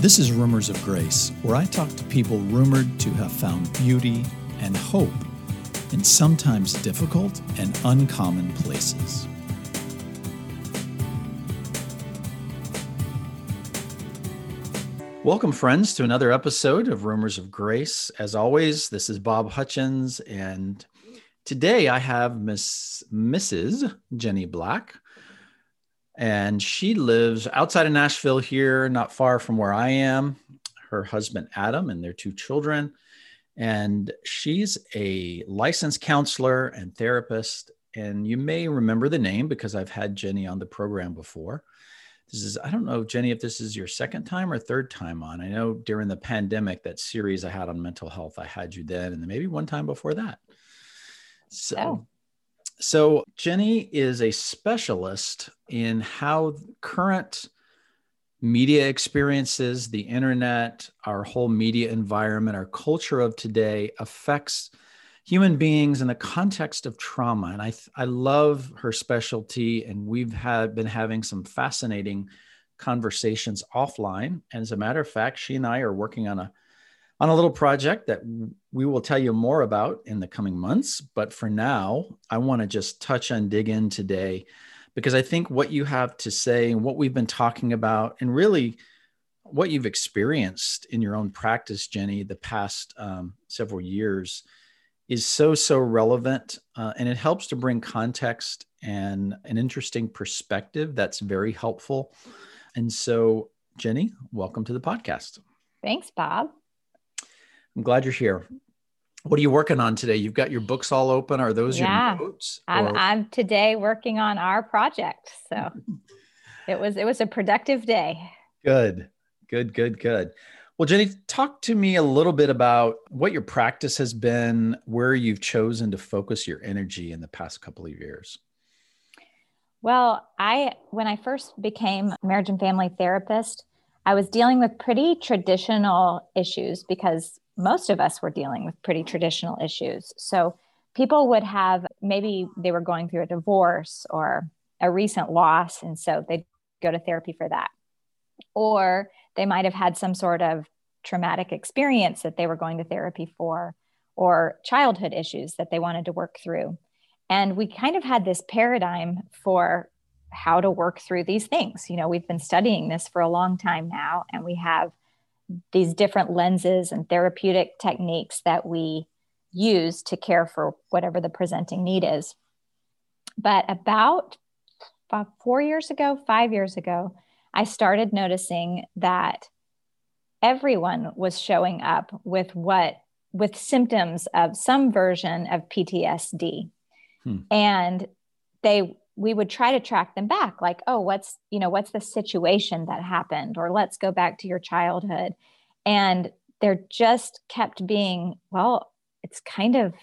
This is Rumors of Grace, where I talk to people rumored to have found beauty and hope in sometimes difficult and uncommon places. Welcome, friends, to another episode of Rumors of Grace. As always, this is Bob Hutchins, and today I have Miss Mrs. Jenny Black and she lives outside of Nashville here, not far from where I am. Her husband Adam and their two children, and she's a licensed counselor and therapist. And you may remember the name because I've had Jenny on the program before. This is, I don't know, Jenny, if this is your second time or third time on. I know during the pandemic, that series I had on mental health, I had you then, and maybe one time before that. So, oh. So, Jenny is a specialist in how current media experiences, the internet, our whole media environment, our culture of today affects human beings in the context of trauma. And I, I love her specialty, and we've had been having some fascinating conversations offline. And as a matter of fact, she and I are working on a on a little project that we will tell you more about in the coming months. But for now, I want to just touch and dig in today because I think what you have to say and what we've been talking about, and really what you've experienced in your own practice, Jenny, the past um, several years is so, so relevant. Uh, and it helps to bring context and an interesting perspective that's very helpful. And so, Jenny, welcome to the podcast. Thanks, Bob. I'm glad you're here. What are you working on today? You've got your books all open. Are those yeah. your notes? I'm, I'm today working on our project. So it was it was a productive day. Good, good, good, good. Well, Jenny, talk to me a little bit about what your practice has been, where you've chosen to focus your energy in the past couple of years. Well, I when I first became marriage and family therapist, I was dealing with pretty traditional issues because most of us were dealing with pretty traditional issues. So people would have maybe they were going through a divorce or a recent loss. And so they'd go to therapy for that. Or they might have had some sort of traumatic experience that they were going to therapy for, or childhood issues that they wanted to work through. And we kind of had this paradigm for how to work through these things. You know, we've been studying this for a long time now, and we have these different lenses and therapeutic techniques that we use to care for whatever the presenting need is. But about four years ago, five years ago, I started noticing that everyone was showing up with what with symptoms of some version of PTSD. Hmm. And they we would try to track them back like oh what's you know what's the situation that happened? or let's go back to your childhood. And there just kept being well it's kind of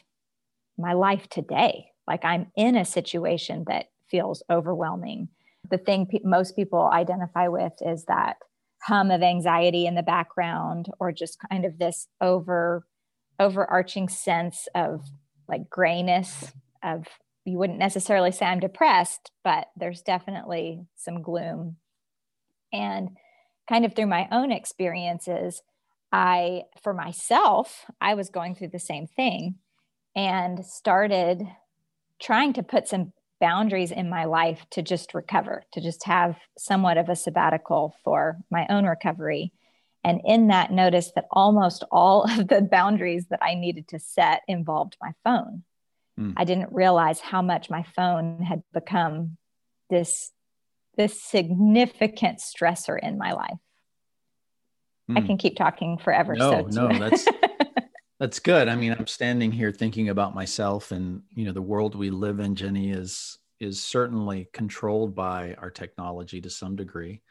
my life today. Like i'm in a situation that feels overwhelming. The thing pe- most people identify with is that hum of anxiety in the background or just kind of this over overarching sense of like grayness of you wouldn't necessarily say I'm depressed, but there's definitely some gloom. And kind of through my own experiences, I, for myself, I was going through the same thing and started trying to put some boundaries in my life to just recover, to just have somewhat of a sabbatical for my own recovery. And in that, notice that almost all of the boundaries that I needed to set involved my phone. Mm. I didn't realize how much my phone had become this this significant stressor in my life. Mm. I can keep talking forever. No, so no, that's that's good. I mean, I'm standing here thinking about myself, and you know, the world we live in, Jenny, is is certainly controlled by our technology to some degree.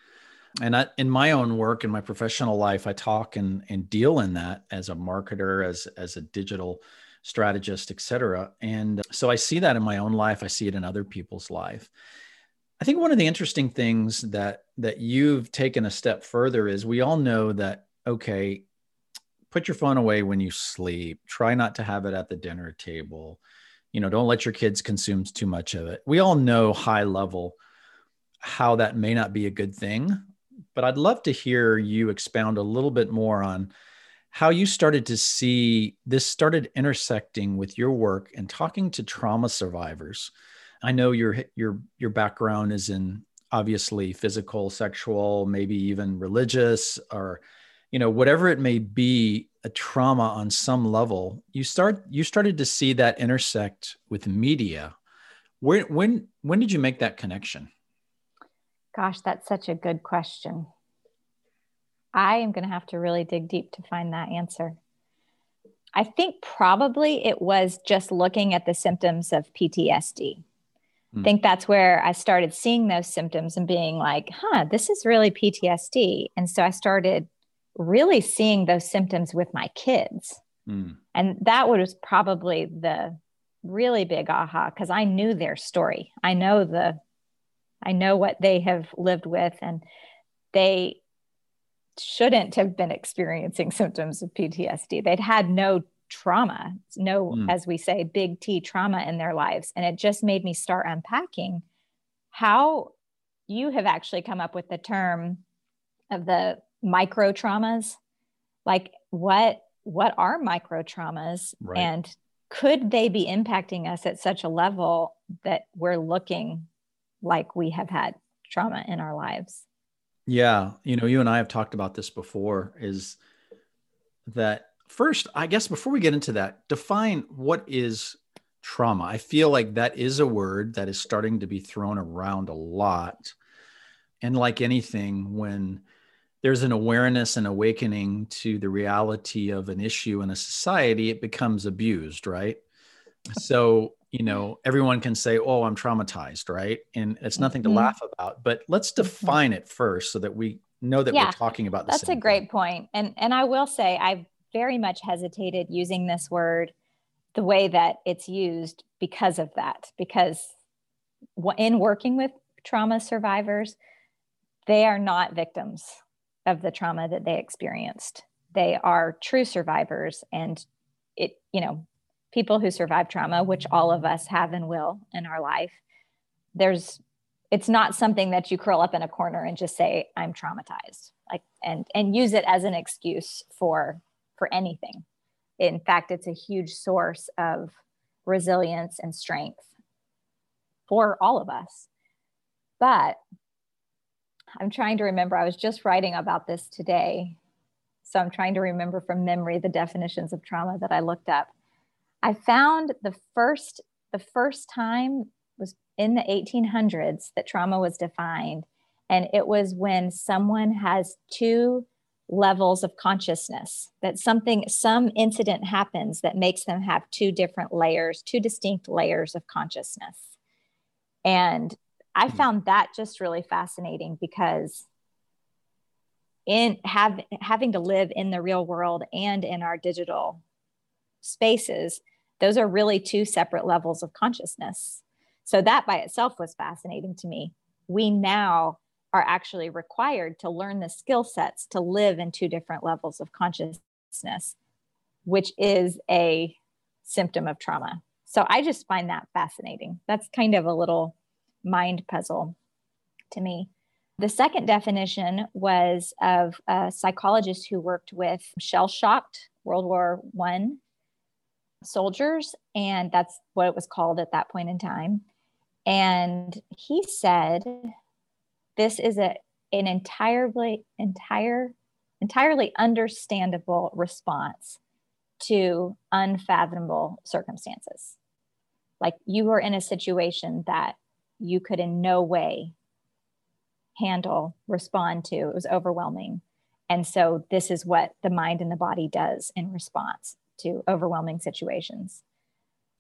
And I, in my own work, in my professional life, I talk and and deal in that as a marketer, as as a digital strategist, et cetera. And so I see that in my own life. I see it in other people's life. I think one of the interesting things that that you've taken a step further is we all know that okay, put your phone away when you sleep. Try not to have it at the dinner table. You know, don't let your kids consume too much of it. We all know high level how that may not be a good thing, but I'd love to hear you expound a little bit more on how you started to see this started intersecting with your work and talking to trauma survivors. I know your your your background is in obviously physical, sexual, maybe even religious or you know whatever it may be a trauma on some level. You start you started to see that intersect with media. When when when did you make that connection? Gosh that's such a good question i am going to have to really dig deep to find that answer i think probably it was just looking at the symptoms of ptsd I hmm. think that's where I started seeing those symptoms and being like, huh, this is really PTSD. And so I started really seeing those symptoms with my kids. Mm. And that was probably the really big aha because I knew their story. I know the I know what they have lived with and they shouldn't have been experiencing symptoms of PTSD. They'd had no trauma, no, mm. as we say, big T trauma in their lives. And it just made me start unpacking how you have actually come up with the term of the micro traumas like what what are micro traumas right. and could they be impacting us at such a level that we're looking like we have had trauma in our lives yeah you know you and i have talked about this before is that first i guess before we get into that define what is trauma i feel like that is a word that is starting to be thrown around a lot and like anything when there's an awareness and awakening to the reality of an issue in a society, it becomes abused, right? So, you know, everyone can say, oh, I'm traumatized, right? And it's nothing to mm-hmm. laugh about, but let's mm-hmm. define it first so that we know that yeah, we're talking about the That's a great point. And and I will say I've very much hesitated using this word the way that it's used because of that because in working with trauma survivors they are not victims of the trauma that they experienced. They are true survivors and it, you know, people who survive trauma, which all of us have and will in our life. There's it's not something that you curl up in a corner and just say I'm traumatized. Like and and use it as an excuse for for anything. In fact, it's a huge source of resilience and strength for all of us. But I'm trying to remember. I was just writing about this today. So I'm trying to remember from memory the definitions of trauma that I looked up. I found the first the first time was in the 1800s that trauma was defined and it was when someone has two levels of consciousness that something some incident happens that makes them have two different layers two distinct layers of consciousness and I hmm. found that just really fascinating because in have having to live in the real world and in our digital spaces, those are really two separate levels of consciousness. So that by itself was fascinating to me. We now are actually required to learn the skill sets to live in two different levels of consciousness, which is a symptom of trauma. So I just find that fascinating. That's kind of a little mind puzzle to me. The second definition was of a psychologist who worked with shell shocked World War One soldiers, and that's what it was called at that point in time. And he said, "This is a an entirely entire entirely understandable response to unfathomable circumstances. Like you were in a situation that you could in no way handle, respond to. It was overwhelming. And so, this is what the mind and the body does in response to overwhelming situations.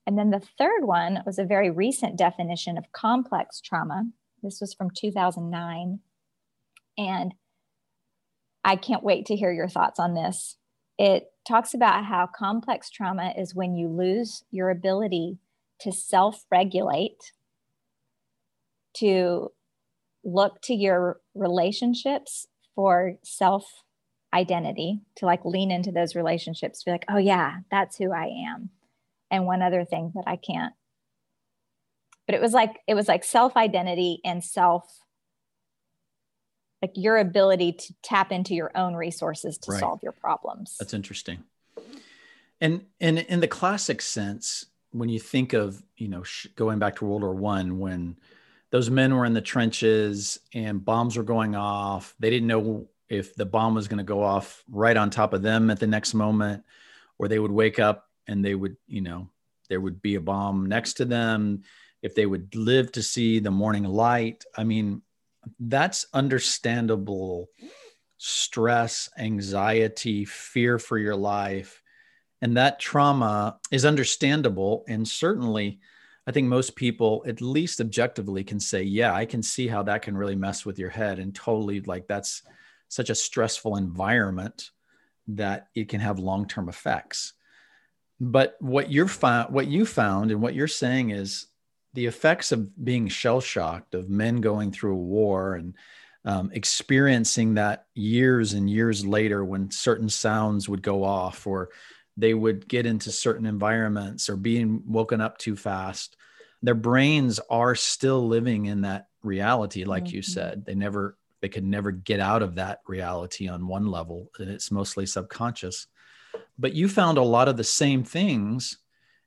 And then the third one was a very recent definition of complex trauma. This was from 2009. And I can't wait to hear your thoughts on this. It talks about how complex trauma is when you lose your ability to self regulate to look to your relationships for self identity, to like lean into those relationships, be like, oh, yeah, that's who I am. And one other thing that I can't. But it was like, it was like self identity and self like your ability to tap into your own resources to Right. solve your problems. That's interesting. And and in the classic sense, when you think of you know sh- going back to World War One, when those men were in the trenches and bombs were going off, they didn't know if the bomb was going to go off right on top of them at the next moment, or they would wake up and they would you know there would be a bomb next to them. If they would live to see the morning light, I mean, that's understandable stress, anxiety, fear for your life. And that trauma is understandable. And certainly, I think most people, at least objectively, can say, yeah, I can see how that can really mess with your head and totally like that's such a stressful environment that it can have long term effects. But what you're found, what you found, and what you're saying is the effects of being shell shocked, of men going through a war and um, experiencing that years and years later when certain sounds would go off or they would get into certain environments or being woken up too fast their brains are still living in that reality like you Mhm. said they never they could never get out of that reality on one level and it's mostly subconscious. But you found a lot of the same things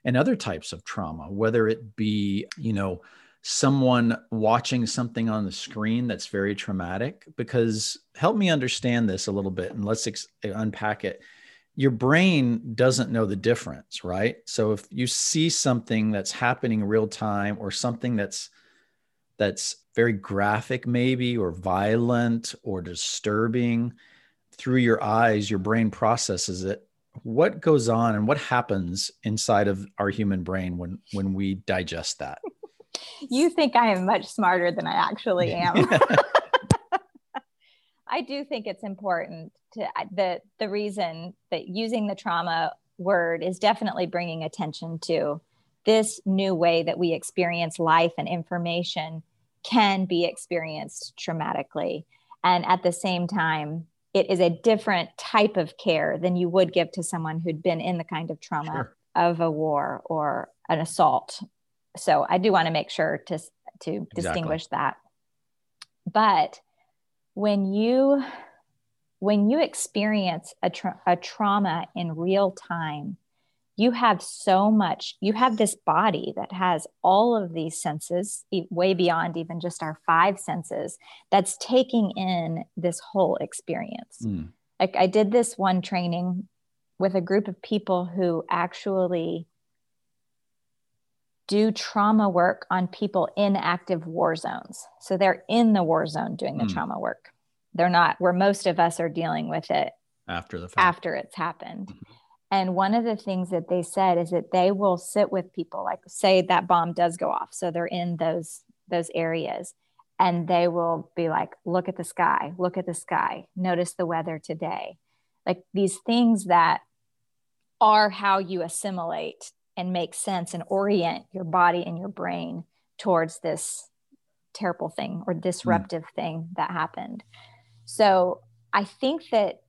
in other types of trauma whether it be you know someone watching something on the screen that's very traumatic. Because help me understand this a little bit and let's ex- unpack it. Your brain doesn't know the difference right? So if you see something that's happening real time or something that's that's very graphic maybe or violent or disturbing. Through your eyes your brain processes it. What goes on and what happens inside of our human brain when when we digest that? You think I am much smarter than I actually am. I do think it's important to the the reason that using the trauma word is definitely bringing attention to this new way that we experience life and information can be experienced traumatically. And at the same time it is a different type of care than you would give to someone who'd been in the kind of trauma Sure. of a war or an assault. So i do want to make sure to to distinguish that. But when you when you experience a, tra- a trauma in real time you have so much you have this body that has all of these senses way beyond even just our five senses that's taking in this whole experience Mm, like i did this one training with a group of people who actually do trauma work on people in active war zones. So they're in the war zone doing the Hmm. trauma work. They're not where most of us are dealing with it after the fact after it's happened. Mhm. And one of the things that they said is that they will sit with people like say that bomb does go off. So they're in those those areas and they will be like look at the sky, look at the sky, notice the weather today. Like these things that are how you assimilate and make sense and orient your body and your brain towards this terrible thing or hmm. disruptive thing that happened. So I think that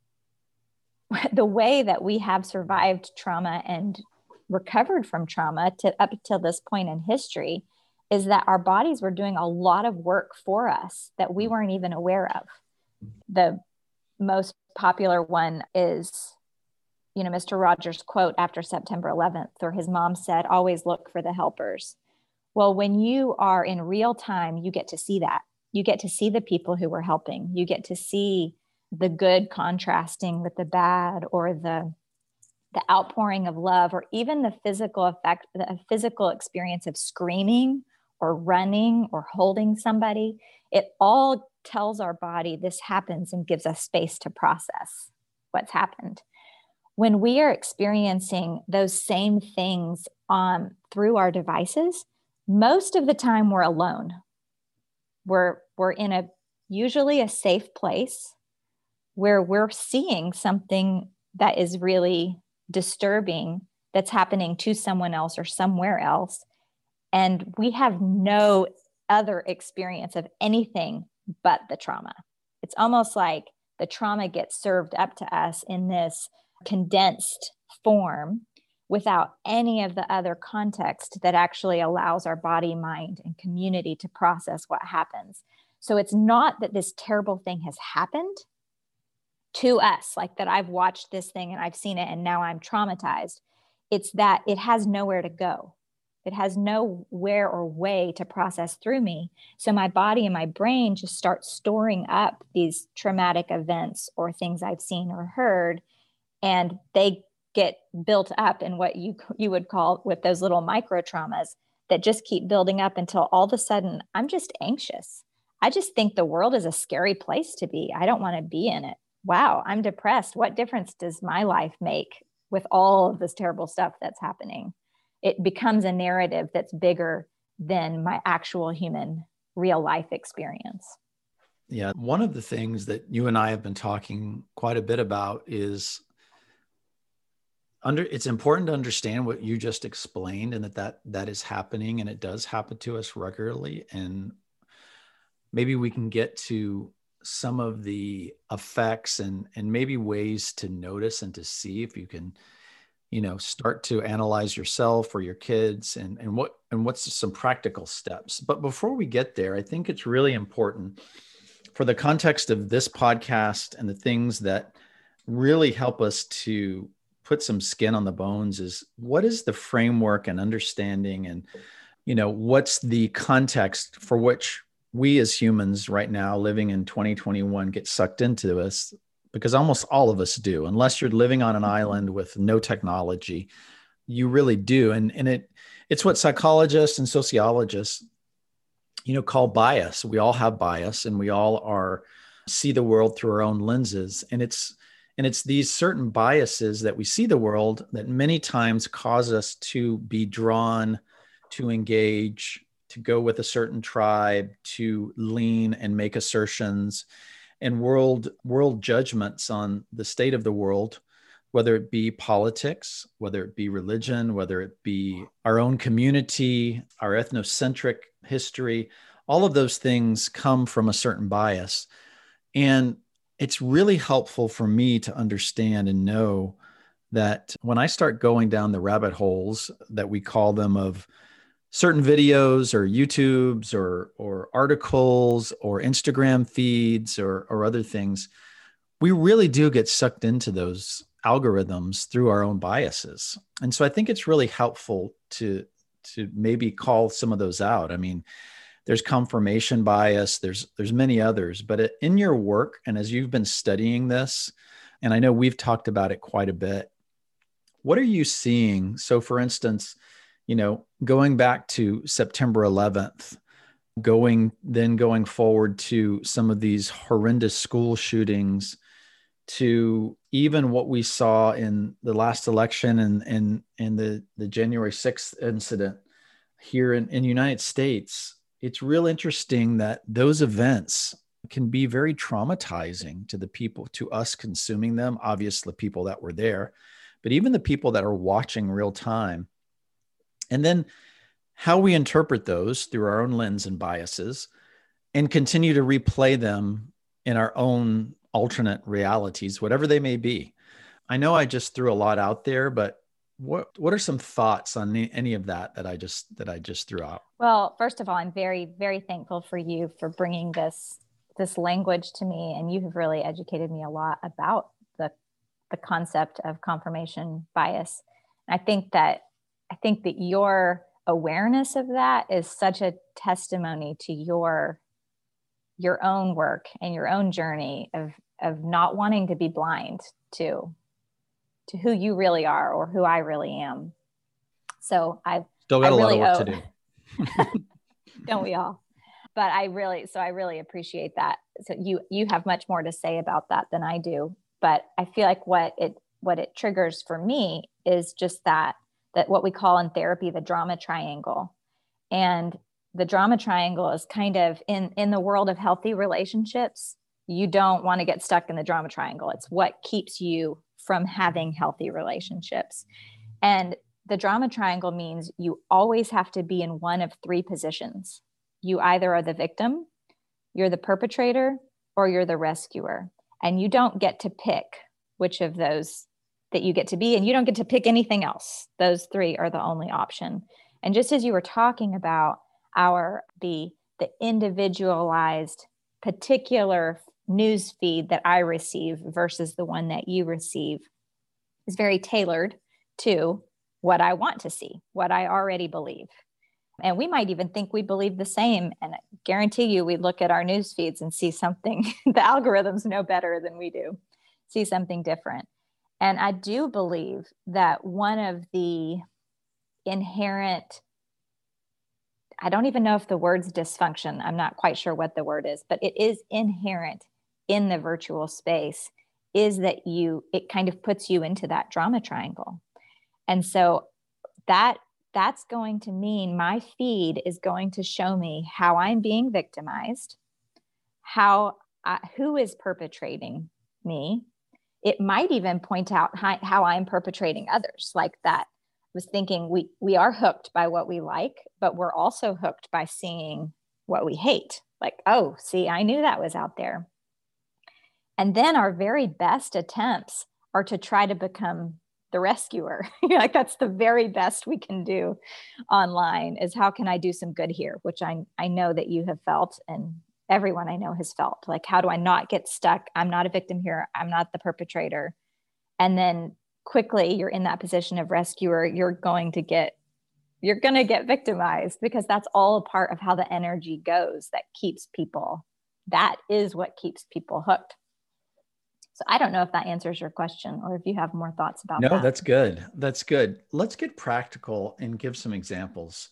the way that we have survived trauma and recovered from trauma to up till this point in history is that our bodies were doing a lot of work for us that we mm. weren't even aware of. The most popular one is you know Mr. Rogers quote after September 11th or his mom said always look for the helpers. Well, when you are in real time, you get to see that. You get to see the people who were helping. You get to see the good contrasting with the bad or the the outpouring of love or even the physical effect the physical experience of screaming or running or holding somebody it all tells our body this happens and gives us space to process what's happened. When we are experiencing those same things um, through our devices most of the time we're alone. We're we're in a usually a safe place where we're seeing something that is really disturbing that's happening to someone else or somewhere else. And we have no other experience of anything but the trauma. It's almost like the trauma gets served up to us in this condensed form without any of the other context that actually allows our body mind and community to process what happens. So it's not that this terrible thing has happened to us, like that I've watched this thing and I've seen it and now I'm traumatized. It's that it has nowhere to go. It has nowhere or way to process through me. So my body and my brain just start storing up these traumatic events or things I've seen or heard. And they get built up in what you you would call with those little micro traumas that just keep building up until all of a sudden I'm just anxious. I just think the world is a scary place to be. I don't want to be in it. Wow, I'm depressed. What difference does my life make with all of this terrible stuff that's happening? It becomes a narrative that's bigger than my actual human real life experience. Yeah, one of the things that you and I have been talking quite a bit about is under it's important to understand what you just explained and that that that is happening and it does happen to us regularly and maybe we can get to some of the effects and and maybe ways to notice and to see if you can you know start to analyze yourself or your kids and and what and what's some practical steps. But before we get there i think it's really important for the context of this podcast and the things that really help us to put some skin on the bones is what is the framework and understanding and you know what's the context for which we as humans right now living in 2021 get sucked into us because almost all of us do. Unless you're living on an mm-hmm. island with no technology you really do. And and it it's what psychologists and sociologists you know call bias. We all have bias and we all are see the world through our own lenses. And it's and it's these certain biases that we see the world that many times cause us to be drawn to engage, to go with a certain tribe, to lean and make assertions and world world judgments on the state of the world whether it be politics, whether it be religion, whether it be our own community, our ethnocentric history, all of those things come from a certain bias. And it's really helpful for me to understand and know that when I start going down the rabbit holes that we call them of certain videos or YouTubes or or articles or Instagram feeds or or other things, we really do get sucked into those algorithms through our own biases. And so I think it's really helpful to to maybe call some of those out. I mean, there's confirmation bias there's there's many others but in your work and as you've been studying this and i know we've talked about it quite a bit what are you seeing so for instance you know going back to september 11th going then going forward to some of these horrendous school shootings to even what we saw in the last election and and and the the January 6th incident here in, in the United States it's real interesting that those events can be very traumatizing to the people, to us consuming them, obviously, people that were there, but even the people that are watching real time. And then how we interpret those through our own lens and biases and continue to replay them in our own alternate realities, whatever they may be. I know I just threw a lot out there, but what what are some thoughts on any, of that that I just that I just threw out? Well, first of all, I'm very very thankful for you for bringing this this language to me, and you have really educated me a lot about the the concept of confirmation bias. I think that I think that your awareness of that is such a testimony to your your own work and your own journey of of not wanting to be blind to to who you really are or who I really am. So I've still got I a really lot of work owe, to do. don't we all? But I really, so I really appreciate that. So you you have much more to say about that than I do. But I feel like what it what it triggers for me is just that that what we call in therapy the drama triangle, and the drama triangle is kind of in in the world of healthy relationships. You don't want to get stuck in the drama triangle. It's what keeps you from having healthy relationships. And the drama triangle means you always have to be in one of three positions. You either are the victim, you're the perpetrator, or you're the rescuer. And you don't get to pick which of those that you get to be, and you don't get to pick anything else. Those three are the only option. And just as you were talking about our the the individualized particular news feed that I receive versus the one that you receive is very tailored to what I want to see, what I already believe. And we might even think we believe the same. And I guarantee you, we look at our news feeds and see something, the algorithms know better than we do, see something different. And I do believe that one of the inherent, I don't even know if the word's dysfunction, I'm not quite sure what the word is, but it is inherent in the virtual space is that you, it kind of puts you into that drama triangle. And so that that's going to mean my feed is going to show me how I'm being victimized, how I, who is perpetrating me. It might even point out how, I'm perpetrating others, like that. I was thinking we we are hooked by what we like, but we're also hooked by seeing what we hate. Like, oh, see, I knew that was out there. And then our very best attempts are to try to become the rescuer. like that's the very best we can do online is how can I do some good here, which I I know that you have felt and everyone I know has felt. Like how do I not get stuck? I'm not a victim here. I'm not the perpetrator. And then quickly you're in that position of rescuer, you're going to get you're going to get victimized because that's all a part of how the energy goes that keeps people that is what keeps people hooked so I don't know if that answers your question or if you have more thoughts about no, that. No, that's good. That's good. Let's get practical and give some examples.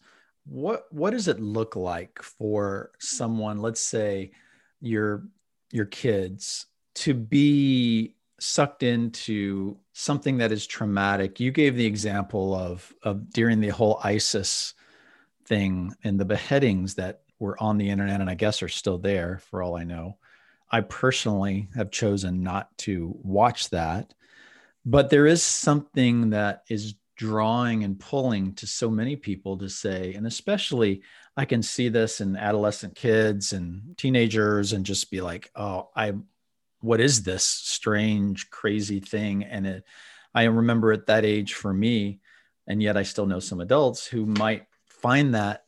What what does it look like for someone, let's say your your kids to be sucked into something that is traumatic? You gave the example of of during the whole ISIS thing and the beheadings that were on the internet and I guess are still there for all I know I personally have chosen not to watch that. But there is something that is drawing and pulling to so many people to say, and especially I can see this in adolescent kids and teenagers and just be like, oh, I, what is this strange, crazy thing? And it, I remember at that age for me, and yet I still know some adults who might find that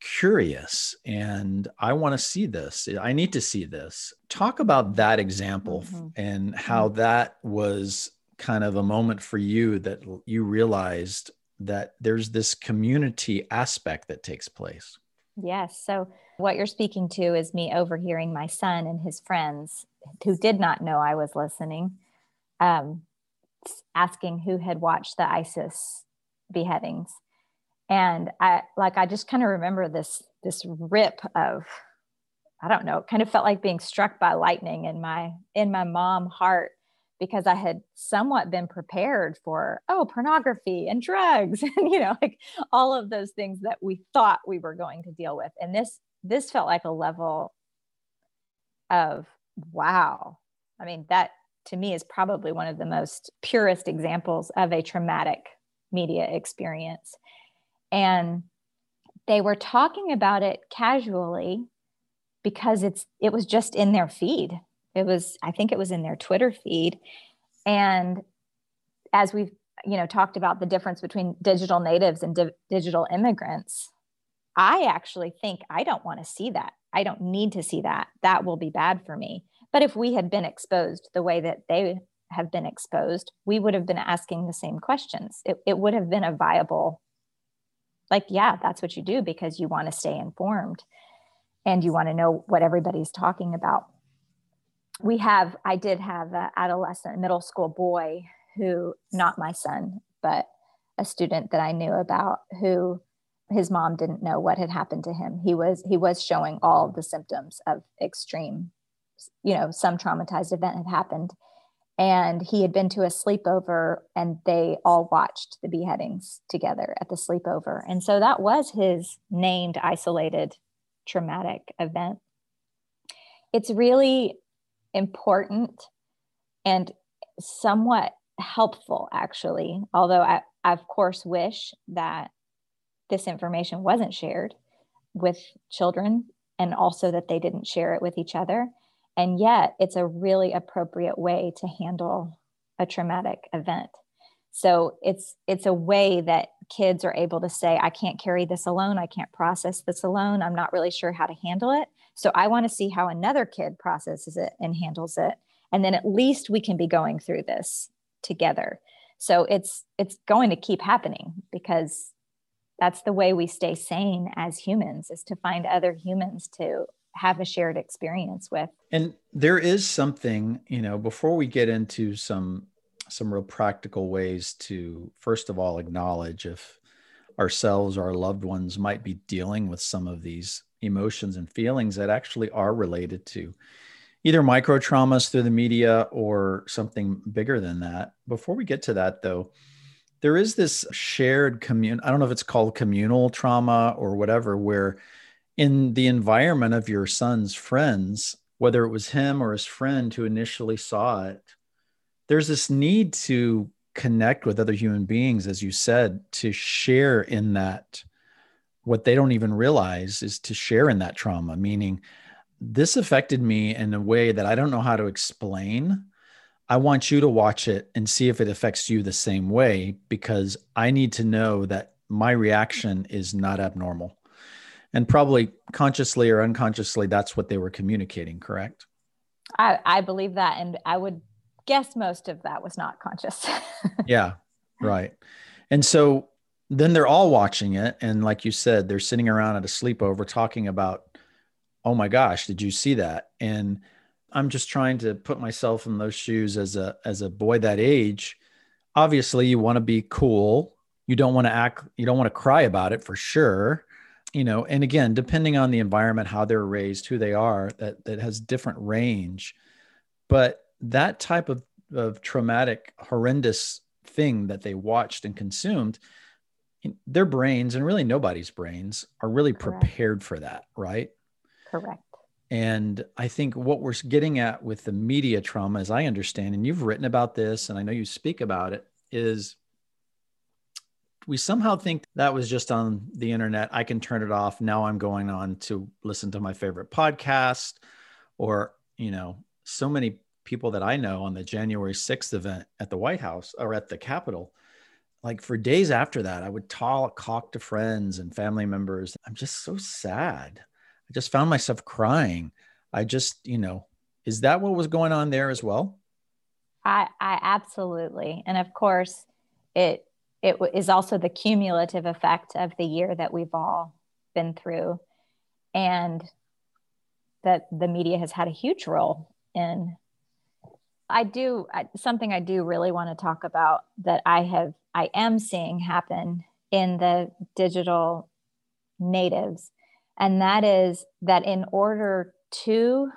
curious and I want to see this. I need to see this. Talk about that example mm-hmm. and how mm-hmm. that was kind of a moment for you that you realized that there's this community aspect that takes place. Yes. So, what you're speaking to is me overhearing my son and his friends who did not know I was listening, um, asking who had watched the ISIS beheadings and i like i just kind of remember this this rip of i don't know kind of felt like being struck by lightning in my in my mom heart because i had somewhat been prepared for oh pornography and drugs and you know like all of those things that we thought we were going to deal with. And this this felt like a level of wow. I mean that to me is probably one of the most purest examples of a traumatic media experience. And they were talking about it casually because it's it was just in their feed it was i think it was in their twitter feed. And as we've you know talked about the difference between digital natives and di- digital immigrants i actually think i don't want to see that. I don't need to see that. That will be bad for me. But if we had been exposed the way that they have been exposed we would have been asking the same questions. It, it would have been a viable like yeah that's what you do because you want to stay informed and you want to know what everybody's talking about we have i did have an adolescent middle school boy who not my son but a student that i knew about who his mom didn't know what had happened to him. He was he was showing all the symptoms of extreme you know some traumatized event had happened. And he had been to a sleepover and they all watched the beheadings together at the sleepover. And so that was his named isolated traumatic event. It's really important and somewhat helpful actually although I, I of course wish that this information wasn't shared with children and also that they didn't share it with each other and yet, it's a really appropriate way to handle a traumatic event. So it's it's a way that kids are able to say, I can't carry this alone. I can't process this alone. I'm not really sure how to handle it. So I want to see how another kid processes it and handles it. And then at least we can be going through this together. So it's it's going to keep happening because that's the way we stay sane as humans is to find other humans to have a shared experience with. And there is something, you know, before we get into some some real practical ways to first of all acknowledge if ourselves or our loved ones might be dealing with some of these emotions and feelings that actually are related to either micro traumas through the media or something bigger than that. Before we get to that though, there is this shared commun I don't know if it's called communal trauma or whatever where in the environment of your son's friends, whether it was him or his friend who initially saw it, there's this need to connect with other human beings, as you said, to share in that. What they don't even realize is to share in that trauma, meaning this affected me in a way that I don't know how to explain. I want you to watch it and see if it affects you the same way because I need to know that my reaction is not abnormal. And probably consciously or unconsciously that's what they were communicating correct? I, I believe that and i would guess most of that was not conscious. Yeah right. And so then they're all watching it and like you said they're sitting around at a sleepover talking about oh my gosh did you see that? And i'm just trying to put myself in those shoes as a as a boy that age. Obviously you want to be cool. You don't want to act you don't want to cry about it for sure. You know and again depending on the environment how they're raised who they are that that has different range. But that type of of traumatic horrendous thing that they watched and consumed their brains and really nobody's brains are really correct. prepared for that right correct and i think what we're getting at with the media trauma as i understand and you've written about this and i know you speak about it is we somehow think that was just on the internet. I can turn it off. Now I'm going on to listen to my favorite podcast or, you know, so many people that I know on the January 6th event at the White House or at the Capitol. Like for days after that, I would talk, talk to friends and family members. I'm just so sad. I just found myself crying. I just, you know, is that what was going on there as well? I, I absolutely. And of course, it it is also the cumulative effect of the year that we've all been through and that the media has had a huge role in i do something i do really want to talk about that i have i am seeing happen in the digital natives and that is that in order to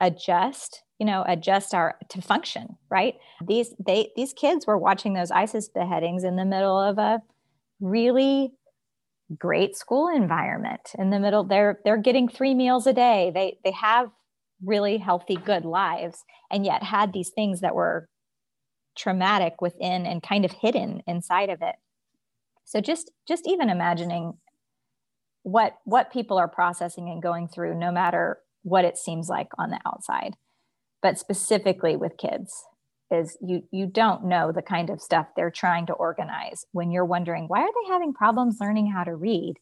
adjust you know adjust our to function right? These they these kids were watching those isis beheadings in the middle of a really great school environment in the middle they're they're getting three meals a day. They they have really healthy good lives and yet had these things that were traumatic within and kind of hidden inside of it. So just just even imagining what what people are processing and going through no matter what it seems like on the outside but specifically with kids is you you don't know the kind of stuff they're trying to organize. When you're wondering why are they having problems learning how to read?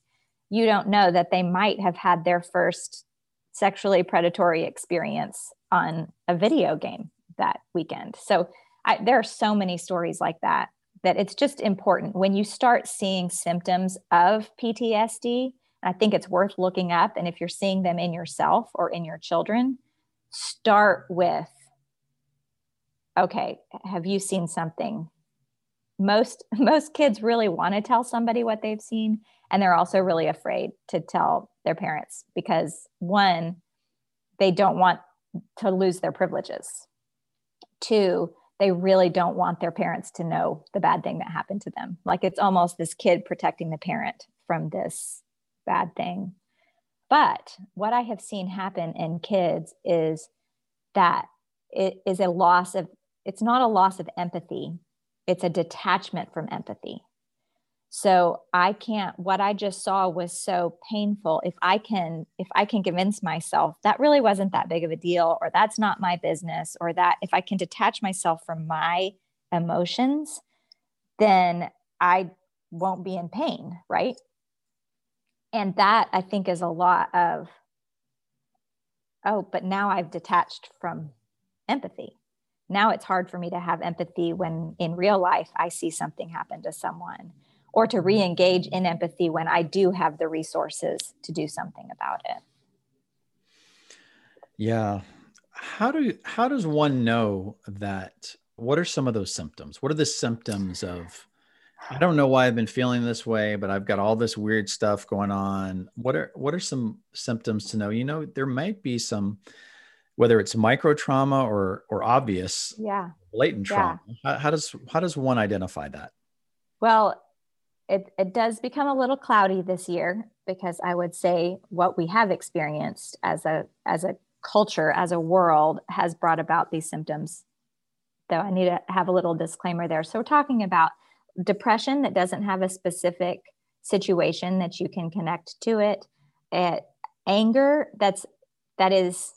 You don't know that they might have had their first sexually predatory experience on a video game that weekend. So I, there are so many stories like that that it's just important. When you start seeing symptoms of ptsd i think it's worth looking up and if you're seeing them in yourself or in your children start with okay have you seen something most most kids really want to tell somebody what they've seen and they're also really afraid to tell their parents because one they don't want to lose their privileges. Two they really don't want their parents to know the bad thing that happened to them. Like it's almost this kid protecting the parent from this bad thing. But what I have seen happen in kids is that it is a loss of, it's not a loss of empathy, it's a detachment from empathy. So I can't, what I just saw was so painful. If I can, if I can convince myself that really wasn't that big of a deal, or that's not my business, or that if I can detach myself from my emotions, then I won't be in pain, right? and that i think is a lot of oh, but now I've detached from empathy. Now it's hard for me to have empathy when in real life I see something happen to someone or to mm-hmm. re engage in empathy when I do have the resources to do something about it. Yeah. How do how does one know that what are some of those symptoms? What are the symptoms of I don't know why I've been feeling this way, but I've got all this weird stuff going on. What are what are some symptoms to know? You know, there might be some whether it's micro trauma or or obvious yeah blatant trauma. Yeah. How, how does how does one identify that? Well, it, it does become a little cloudy this year because I would say what we have experienced as a as a culture, as a world, has brought about these symptoms. Though I need to have a little disclaimer there. So we're talking about depression that doesn't have a specific situation that you can connect to it. it anger that's that is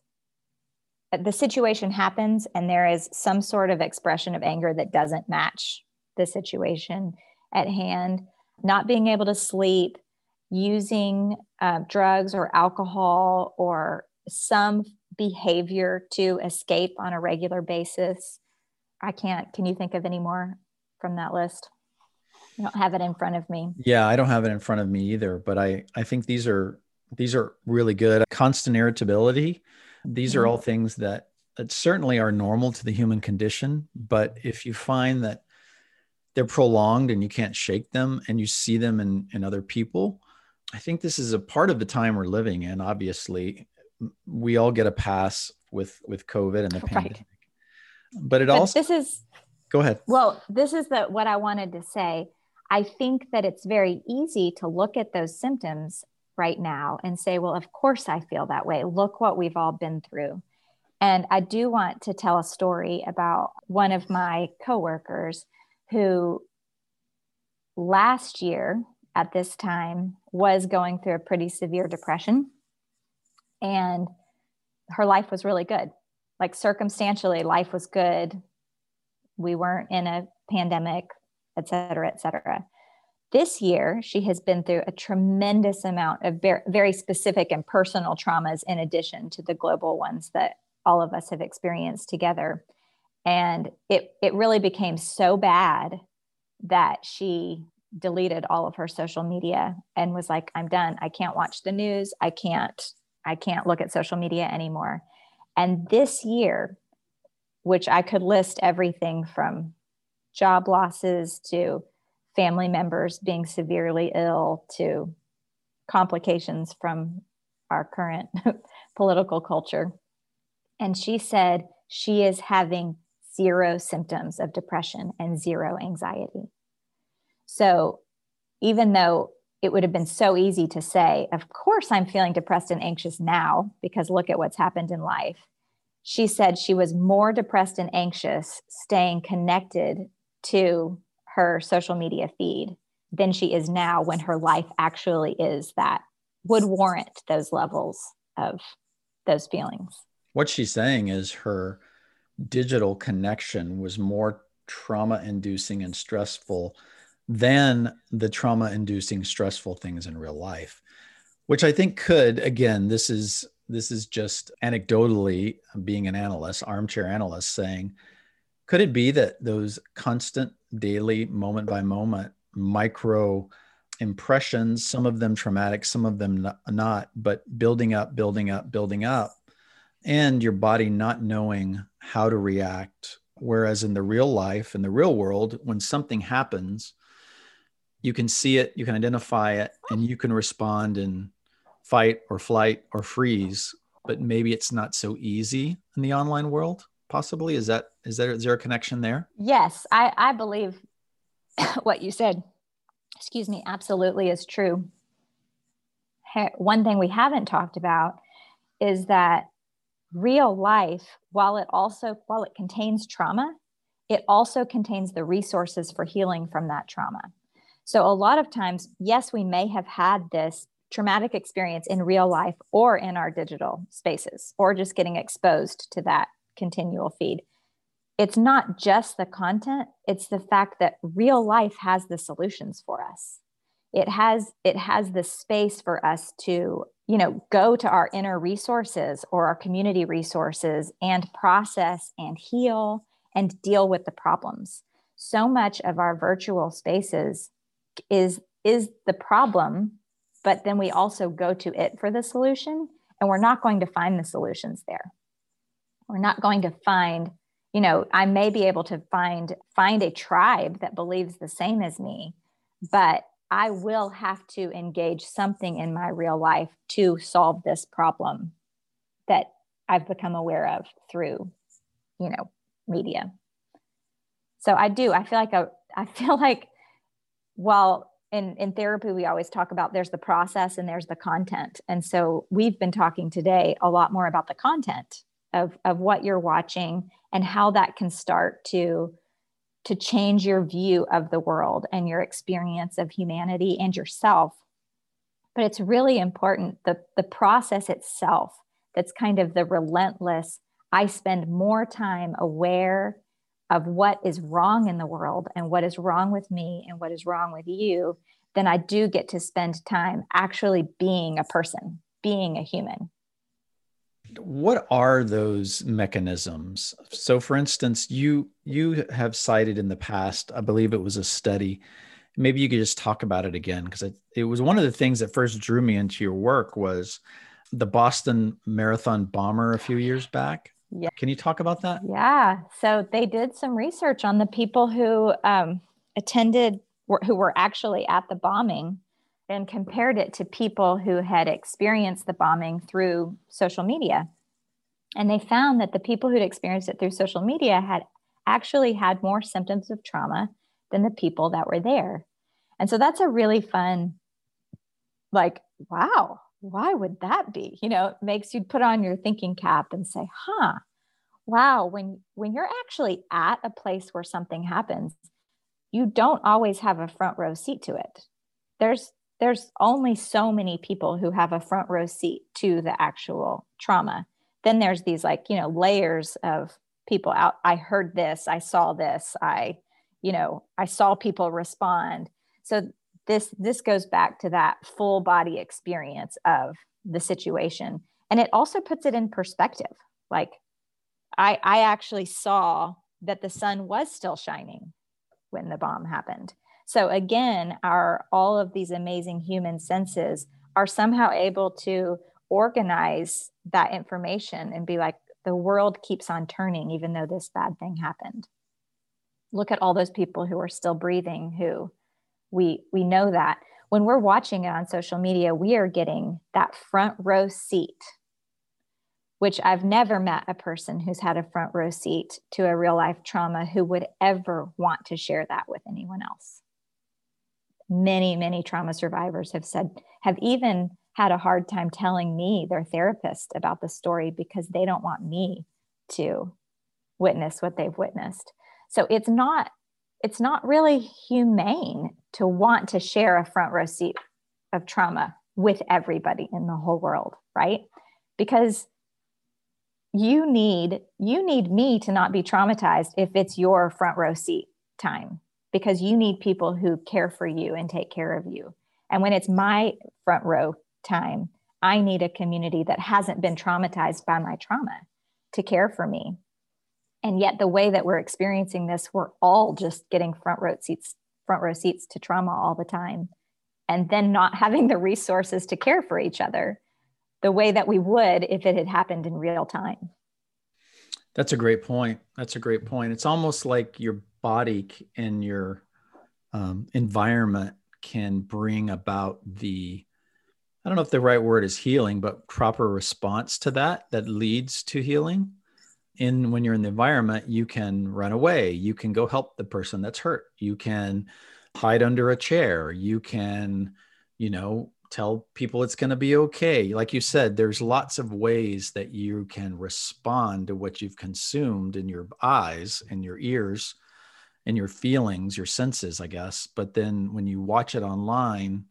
the situation happens and there is some sort of expression of anger that doesn't match the situation at hand not being able to sleep using uh, drugs or alcohol or some behavior to escape on a regular basis. I can't. Can you think of any more from that list? I don't have it in front of me. Yeah, I don't have it in front of me either. But I I think these are these are really good. Constant irritability. These mm-hmm. are all things that that certainly are normal to the human condition. But if you find that they're prolonged and you can't shake them and you see them in, in other people, I think this is a part of the time we're living in. Obviously, we all get a pass with with COVID and the right. pandemic. But it but also this is go ahead. Well, this is the what I wanted to say. I think that it's very easy to look at those symptoms right now and say, well, of course I feel that way. Look what we've all been through. And I do want to tell a story about one of my coworkers who last year at this time was going through a pretty severe depression and her life was really good like circumstantially life was good we weren't in a pandemic et cetera et cetera this year she has been through a tremendous amount of very specific and personal traumas in addition to the global ones that all of us have experienced together. And it it really became so bad that she deleted all of her social media and was like i'm done. I can't watch the news. I can't I can't look at social media anymore. And this year, which I could list everything from job losses to family members being severely ill to complications from our current political culture. And she said she is having zero symptoms of depression and zero anxiety. So even though it would have been so easy to say, Of course, I'm feeling depressed and anxious now because look at what's happened in life. She said she was more depressed and anxious staying connected to her social media feed than she is now when her life actually is that would warrant those levels of those feelings. What she's saying is her digital connection was more trauma inducing and stressful than the trauma inducing stressful things in real life which i think could again this is this is just anecdotally being an analyst armchair analyst saying could it be that those constant daily moment by moment micro impressions some of them traumatic some of them not but building up building up building up and your body not knowing how to react whereas in the real life in the real world when something happens you can see it, you can identify it, and you can respond in fight or flight or freeze. But maybe it's not so easy in the online world. Possibly, is that is there is there a connection there? Yes, I I believe what you said. Excuse me, absolutely is true. One thing we haven't talked about is that real life, while it also while it contains trauma, it also contains the resources for healing from that trauma. So, a lot of times, yes, we may have had this traumatic experience in real life or in our digital spaces, or just getting exposed to that continual feed. It's not just the content, it's the fact that real life has the solutions for us. it has it has the space for us to you know go to our inner resources or our community resources and process and heal and deal with the problems so much of our virtual spaces is is the problem but then we also go to it for the solution and we're not going to find the solutions there we're not going to find you know i may be able to find find a tribe that believes the same as me but i will have to engage something in my real life to solve this problem that i've become aware of through you know media so i do i feel like a, i feel like well in, in therapy, we always talk about there's the process and there's the content. And so we've been talking today a lot more about the content of, of what you're watching and how that can start to to change your view of the world and your experience of humanity and yourself but it's really important the the process itself that's kind of the relentless i spend more time aware of what is wrong in the world and what is wrong with me and what is wrong with you, then I do get to spend time actually being a person, being a human. What are those mechanisms? So for instance, you you have cited in the past, I believe it was a study. Maybe you could just talk about it again because it, it was one of the things that first drew me into your work was the Boston Marathon bomber a few years back yeah. Can you talk about that? Yeah. So they did some research on the people who um, attended, who were actually at the bombing, and compared it to people who had experienced the bombing through social media. And they found that the people who'd experienced it through social media had actually had more symptoms of trauma than the people that were there. And so that's a really fun, like, wow, why would that be you know it makes you put on your thinking cap and say huh wow when when you're actually at a place where something happens you don't always have a front row seat to it there's there's only so many people who have a front row seat to the actual trauma. Then there's these like you know layers of people out i heard this i saw this i you know i saw people respond. So this this goes back to that full body experience of the situation. And it also puts it in perspective. Like i i actually saw that the sun was still shining when the bomb happened so again our all of these amazing human senses are somehow able to organize that information and be like the world keeps on turning even though this bad thing happened look at all those people who are still breathing who we we know that when we're watching it on social media we are getting that front row seat which I've never met a person who's had a front row seat to a real life trauma who would ever want to share that with anyone else. Many, many trauma survivors have said, have even had a hard time telling me, their therapist, about the story because they don't want me to witness what they've witnessed. So it's not it's not really humane to want to share a front row seat of trauma with everybody in the whole world, right? Because you need you need me to not be traumatized if it's your front row seat time because you need people who care for you and take care of you. And when it's my front row time, I need a community that hasn't been traumatized by my trauma to care for me. And yet the way that we're experiencing this we're all just getting front row seats front row seats to trauma all the time. And then not having the resources to care for each other the way that we would if it had happened in real time. That's a great point. That's a great point. It's almost like your body and your um, environment can bring about the i don't know if the right word is healing but proper response to that that leads to healing. In when you're in the environment you can run away. You can go help the person that's hurt. You can hide under a chair. You can you know tell people it's going to be okay. Like you said there's lots of ways that you can respond to what you've consumed in your eyes and your ears and your feelings your senses i guess but then when you watch it online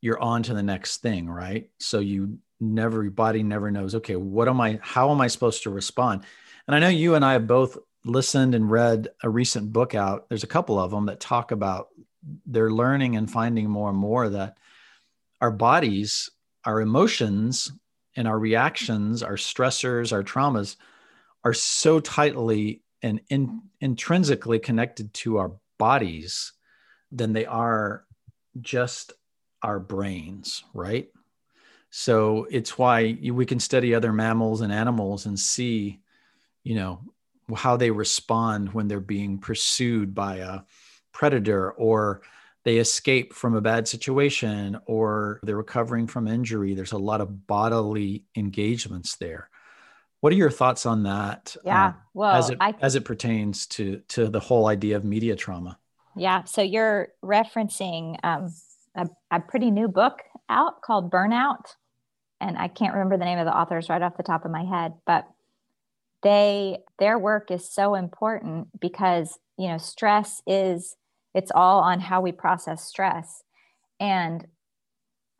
you're on to the next thing right? So you never your body never knows okay what am i how am i supposed to respond? And i know you and i have both listened and read a recent book out. There's a couple of them that talk about they're learning and finding more and more that our bodies, our emotions, and our reactions, our stressors, our traumas are so tightly and in, intrinsically connected to our bodies than they are just our brains, right? So it's why we can study other mammals and animals and see, you know, how they respond when they're being pursued by a predator or they escape from a bad situation or they're recovering from injury. There's a lot of bodily engagements there. What are your thoughts on that? Yeah, um, well, as it I, as it pertains to to the whole idea of media trauma. Yeah, so you're referencing um, a, a pretty new book out called Burnout, and I can't remember the name of the authors right off the top of my head, but they their work is so important because you know stress is it's all on how we process stress and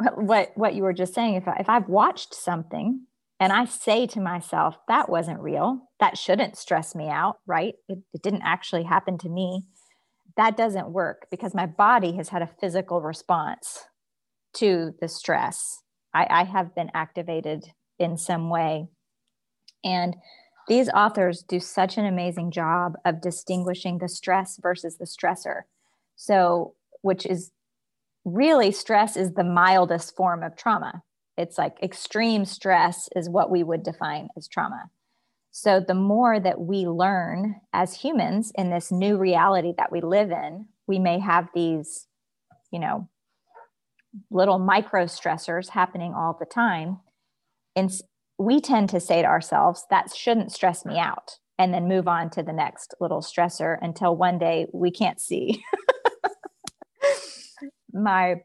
what what you were just saying if, I, if i've watched something and i say to myself that wasn't real. That shouldn't stress me out right? It, it didn't actually happen to me. That doesn't work because my body has had a physical response to the stress. I, I have been activated in some way. And these authors do such an amazing job of distinguishing the stress versus the stressor. So, which is really stress is the mildest form of trauma. It's like extreme stress is what we would define as trauma. So, the more that we learn as humans in this new reality that we live in, we may have these, you know, little micro stressors happening all the time. And we tend to say to ourselves, that shouldn't stress me out, and then move on to the next little stressor until one day we can't see. my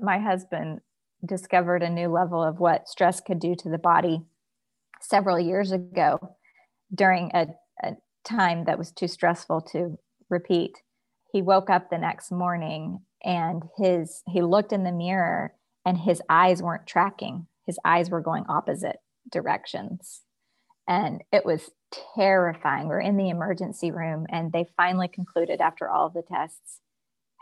my husband discovered a new level of what stress could do to the body several years ago during a, a time that was too stressful to repeat. He woke up the next morning and his he looked in the mirror and his eyes weren't tracking. His eyes were going opposite directions. And it was terrifying. We're in the emergency room, and they finally concluded after all the tests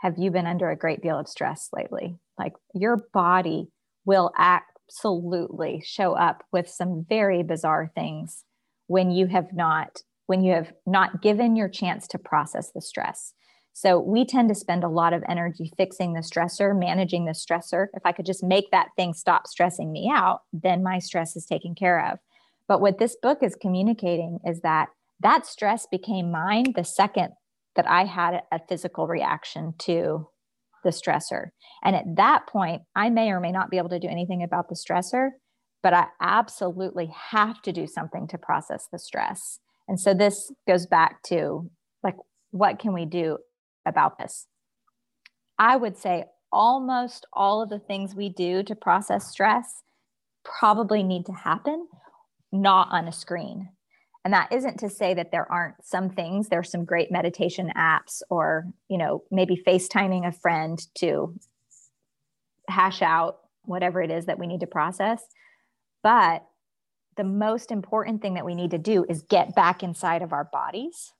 Have you been under a great deal of stress lately? Like your body will absolutely show up with some very bizarre things when you have not when you have not given your chance to process the stress so we tend to spend a lot of energy fixing the stressor, managing the stressor. If I could just make that thing stop stressing me out, then my stress is taken care of. But what this book is communicating is that that stress became mine the second that I had a physical reaction to the stressor. And at that point, I may or may not be able to do anything about the stressor, but I absolutely have to do something to process the stress. And so this goes back to like, what can we do about this. I would say almost all of the things we do to process stress probably need to happen not on a screen. And that isn't to say that there aren't some things, there's some great meditation apps or, you know, maybe FaceTiming a friend to hash out whatever it is that we need to process. But the most important thing that we need to do is get back inside of our bodies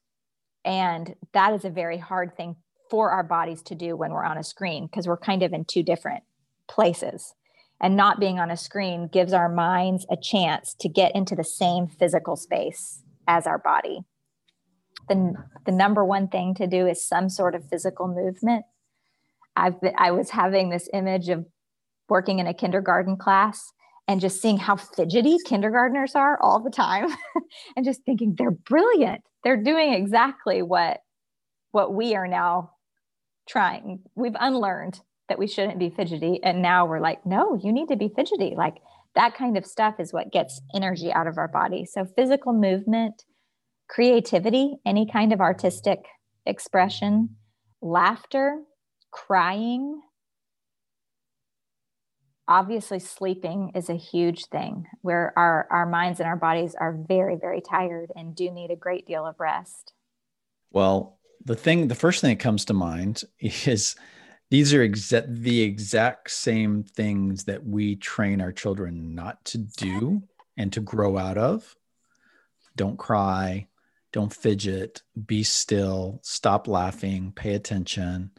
and that is a very hard thing for our bodies to do when we're on a screen because we're kind of in two different places. And not being on a screen gives our minds a chance to get into the same physical space as our body. The, the number one thing to do is some sort of physical movement. I've been, I was having this image of working in a kindergarten class and just seeing how fidgety kindergartners are all the time and just thinking they're brilliant they're doing exactly what what we are now trying we've unlearned that we shouldn't be fidgety. And now we're like no you need to be fidgety. Like that kind of stuff is what gets energy out of our body. So physical movement creativity any kind of artistic expression laughter crying. Obviously sleeping is a huge thing where our, our minds and our bodies are very very tired and do need a great deal of rest. Well the thing the first thing that comes to mind is these are exa- the exact same things that we train our children not to do and to grow out of. Don't cry don't fidget be still stop laughing pay attention.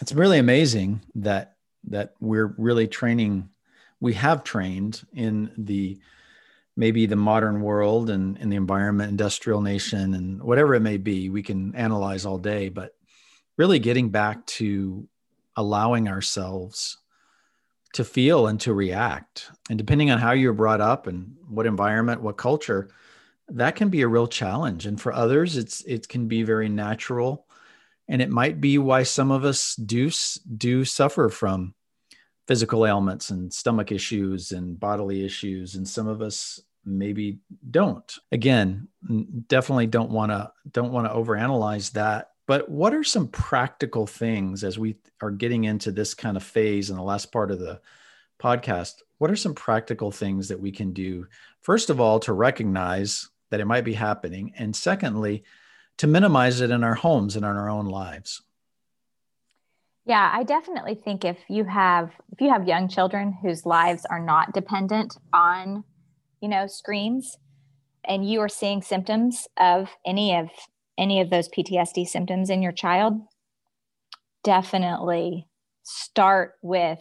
It's really amazing that that we're really training we have trained in the maybe the modern world and, and the environment industrial nation and whatever it may be we can analyze all day but really getting back to allowing ourselves to feel and to react. And depending on how you're brought up and what environment what culture that can be a real challenge. And for others it's it can be very natural. And it might be why some of us do do suffer from physical ailments and stomach issues and bodily issues. And some of us maybe don't. Again definitely don't want to don't want to overanalyze that but what are some practical things as we are getting into this kind of phase in the last part of the podcast what are some practical things that we can do first of all to recognize that it might be happening and secondly to minimize it in our homes and in our own lives? Yeah i definitely think if you have if you have young children whose lives are not dependent on you know screens and you are seeing symptoms of any of any of those ptsd symptoms in your child definitely start with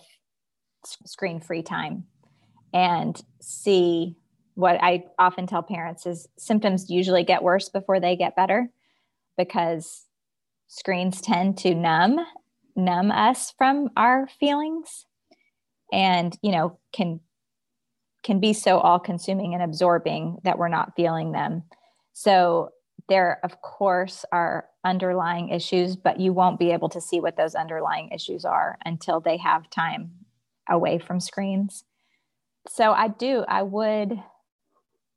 screen free time and see what i often tell parents is symptoms usually get worse before they get better because screens tend to numb numb us from our feelings and you know can can be so all consuming and absorbing that we're not feeling them. So there of course are underlying issues but you won't be able to see what those underlying issues are until they have time away from screens. So i do i would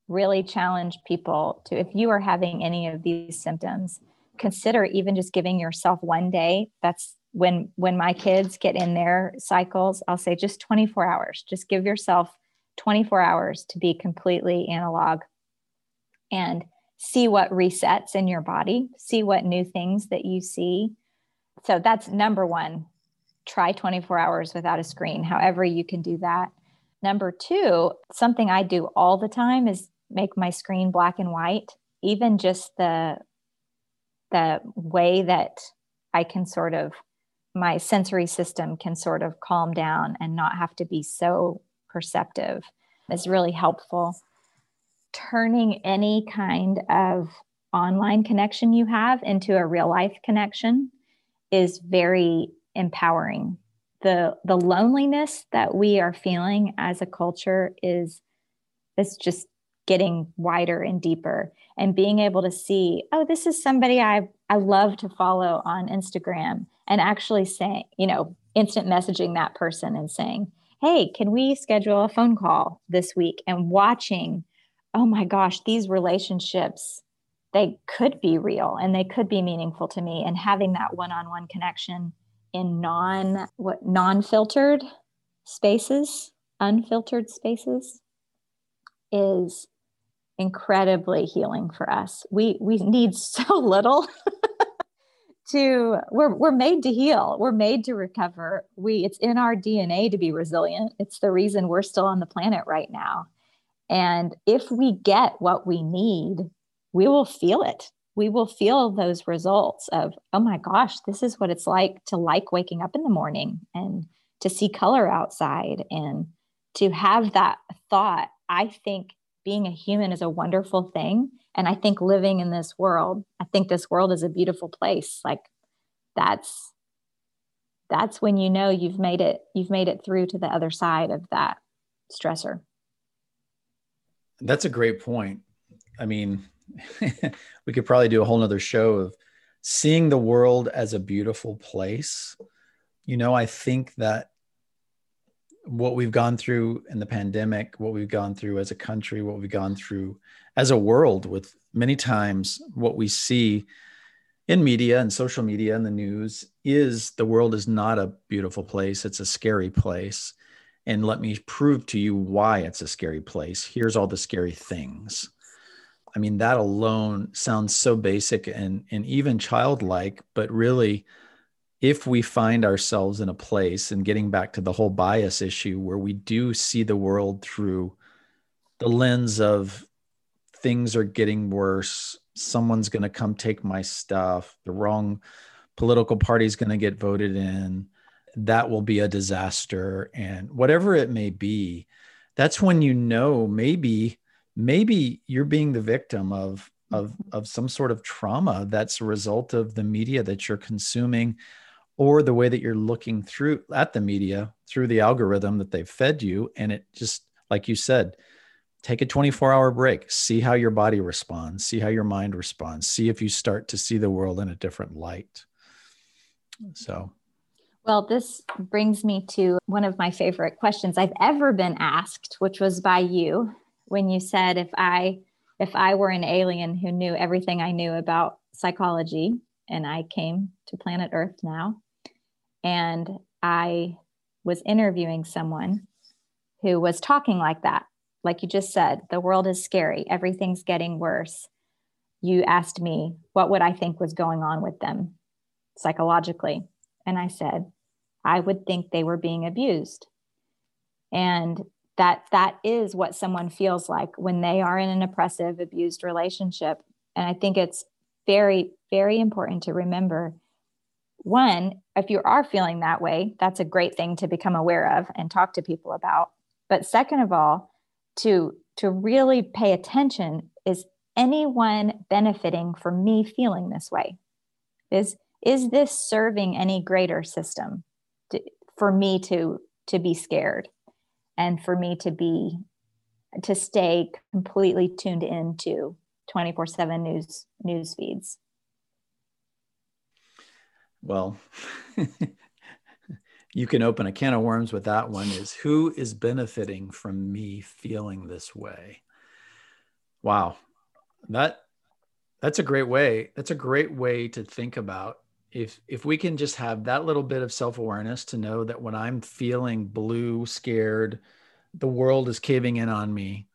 really challenge people to if you are having any of these symptoms consider even just giving yourself one day. That's when when my kids get in their cycles i'll say just 24 hours. Just give yourself 24 hours to be completely analog. And see what resets in your body see what new things that you see. So that's number one try 24 hours without a screen however you can do that. Number two something i do all the time is make my screen black and white even just the the way that I can sort of my sensory system can sort of calm down and not have to be so perceptive. Is really helpful. Turning any kind of online connection you have into a real life connection is very empowering. The the loneliness that we are feeling as a culture is is just getting wider and deeper and being able to see oh this is somebody i i love to follow on instagram and actually saying you know instant messaging that person and saying hey can we schedule a phone call this week and watching oh my gosh these relationships they could be real and they could be meaningful to me and having that one-on-one connection in non what non-filtered spaces unfiltered spaces is incredibly healing for us. We we need so little to we're we're made to heal. We're made to recover. We it's in our DNA to be resilient. It's the reason we're still on the planet right now. And if we get what we need, we will feel it. We will feel those results of, oh my gosh, this is what it's like to like waking up in the morning and to see color outside and to have that thought. I think being a human is a wonderful thing and i think living in this world i think this world is a beautiful place like that's that's when you know you've made it you've made it through to the other side of that stressor that's a great point i mean we could probably do a whole nother show of seeing the world as a beautiful place you know i think that what we've gone through in the pandemic, what we've gone through as a country, what we've gone through as a world, with many times what we see in media and social media and the news is the world is not a beautiful place. It's a scary place. And let me prove to you why it's a scary place. Here's all the scary things. I mean, that alone sounds so basic and, and even childlike, but really, if we find ourselves in a place and getting back to the whole bias issue where we do see the world through the lens of things are getting worse someone's going to come take my stuff the wrong political party is going to get voted in that will be a disaster and whatever it may be that's when you know maybe maybe you're being the victim of of of some sort of trauma that's a result of the media that you're consuming or the way that you're looking through at the media through the algorithm that they've fed you and it just like you said take a 24 hour break. See how your body responds. See how your mind responds. See if you start to see the world in a different light. So well, this brings me to one of my favorite questions I've ever been asked, which was by you when you said if I if I were an alien who knew everything I knew about psychology and I came to planet Earth now and I was interviewing someone who was talking like that, like you just said, the world is scary, everything's getting worse. You asked me what would I think was going on with them psychologically. And I said, I would think they were being abused. And that that is what someone feels like when they are in an oppressive abused relationship. And i think it's very very important to remember one if you are feeling that way that's a great thing to become aware of and talk to people about. But second of all to to really pay attention is anyone benefiting from me feeling this way. Is is this serving any greater system to, for me to to be scared and for me to be to stay completely tuned into 24/7 news news feeds. Well, you can open a can of worms with that one is who is benefiting from me feeling this way? Wow. That that's a great way. That's a great way to think about if if we can just have that little bit of self-awareness to know that when i'm feeling blue scared the world is caving in on me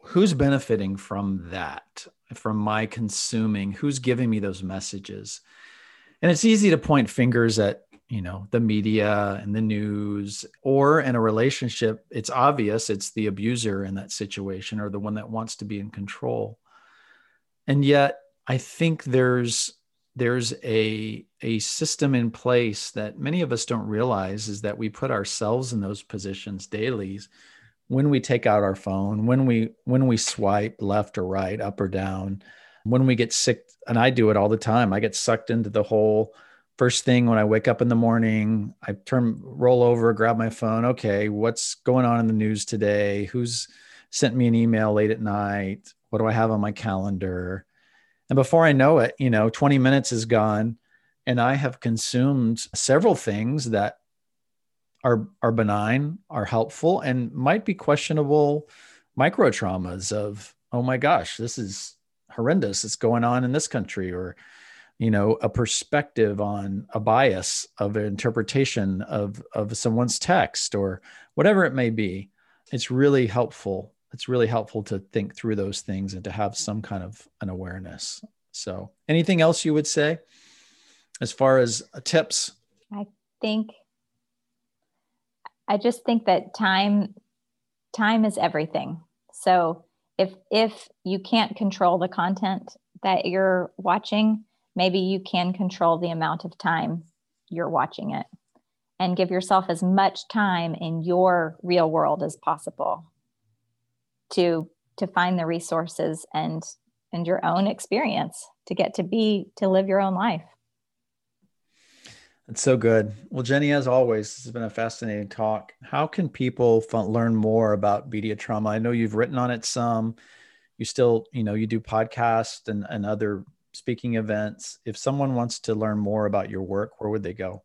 who's benefiting from that from my consuming? Who's giving me those messages? And it's easy to point fingers at you know the media and the news or in a relationship it's obvious it's the abuser in that situation or the one that wants to be in control. And yet i think there's there's a a system in place that many of us don't realize is that we put ourselves in those positions daily when we take out our phone when we when we swipe left or right up or down when we get sick and i do it all the time. I get sucked into the whole first thing when i wake up in the morning i turn roll over grab my phone. Okay what's going on in the news today? Who's sent me an email late at night? What do i have on my calendar and before I know it, you know, 20 minutes is gone and I have consumed several things that are are benign, are helpful and might be questionable micro traumas of oh my gosh, this is horrendous. It's going on in this country or you know a perspective on a bias of an interpretation of of someone's text or whatever it may be it's really helpful it's really helpful to think through those things and to have some kind of an awareness. So, anything else you would say as far as uh, tips? I think I just think that time time is everything. So, if if you can't control the content that you're watching, maybe you can control the amount of time you're watching it and give yourself as much time in your real world as possible to to find the resources and and your own experience to get to be to live your own life. That's so good. Well jenny as always this has been a fascinating talk. How can people f- learn more about media trauma? I know you've written on it some. You still you know you do podcasts and, and other speaking events. If someone wants to learn more about your work where would they go?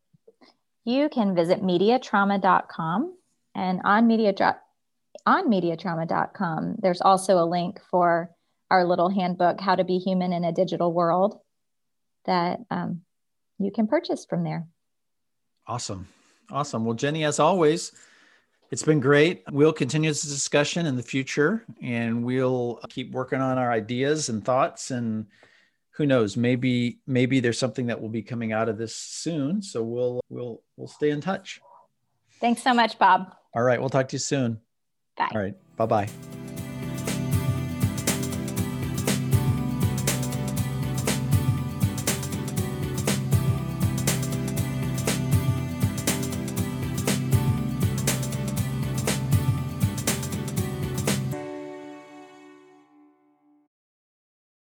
You can visit mediatrauma.com and on media on mediatrauma.com, there's also a link for our little handbook, How to Be Human in a Digital World, that um, you can purchase from there. Awesome. Awesome. Well, Jenny, as always, it's been great. We'll continue this discussion in the future and we'll keep working on our ideas and thoughts and who knows maybe maybe there's something that will be coming out of this soon so we'll we'll we'll stay in touch thanks so much bob all right we'll talk to you soon Bye. All right. Bye bye.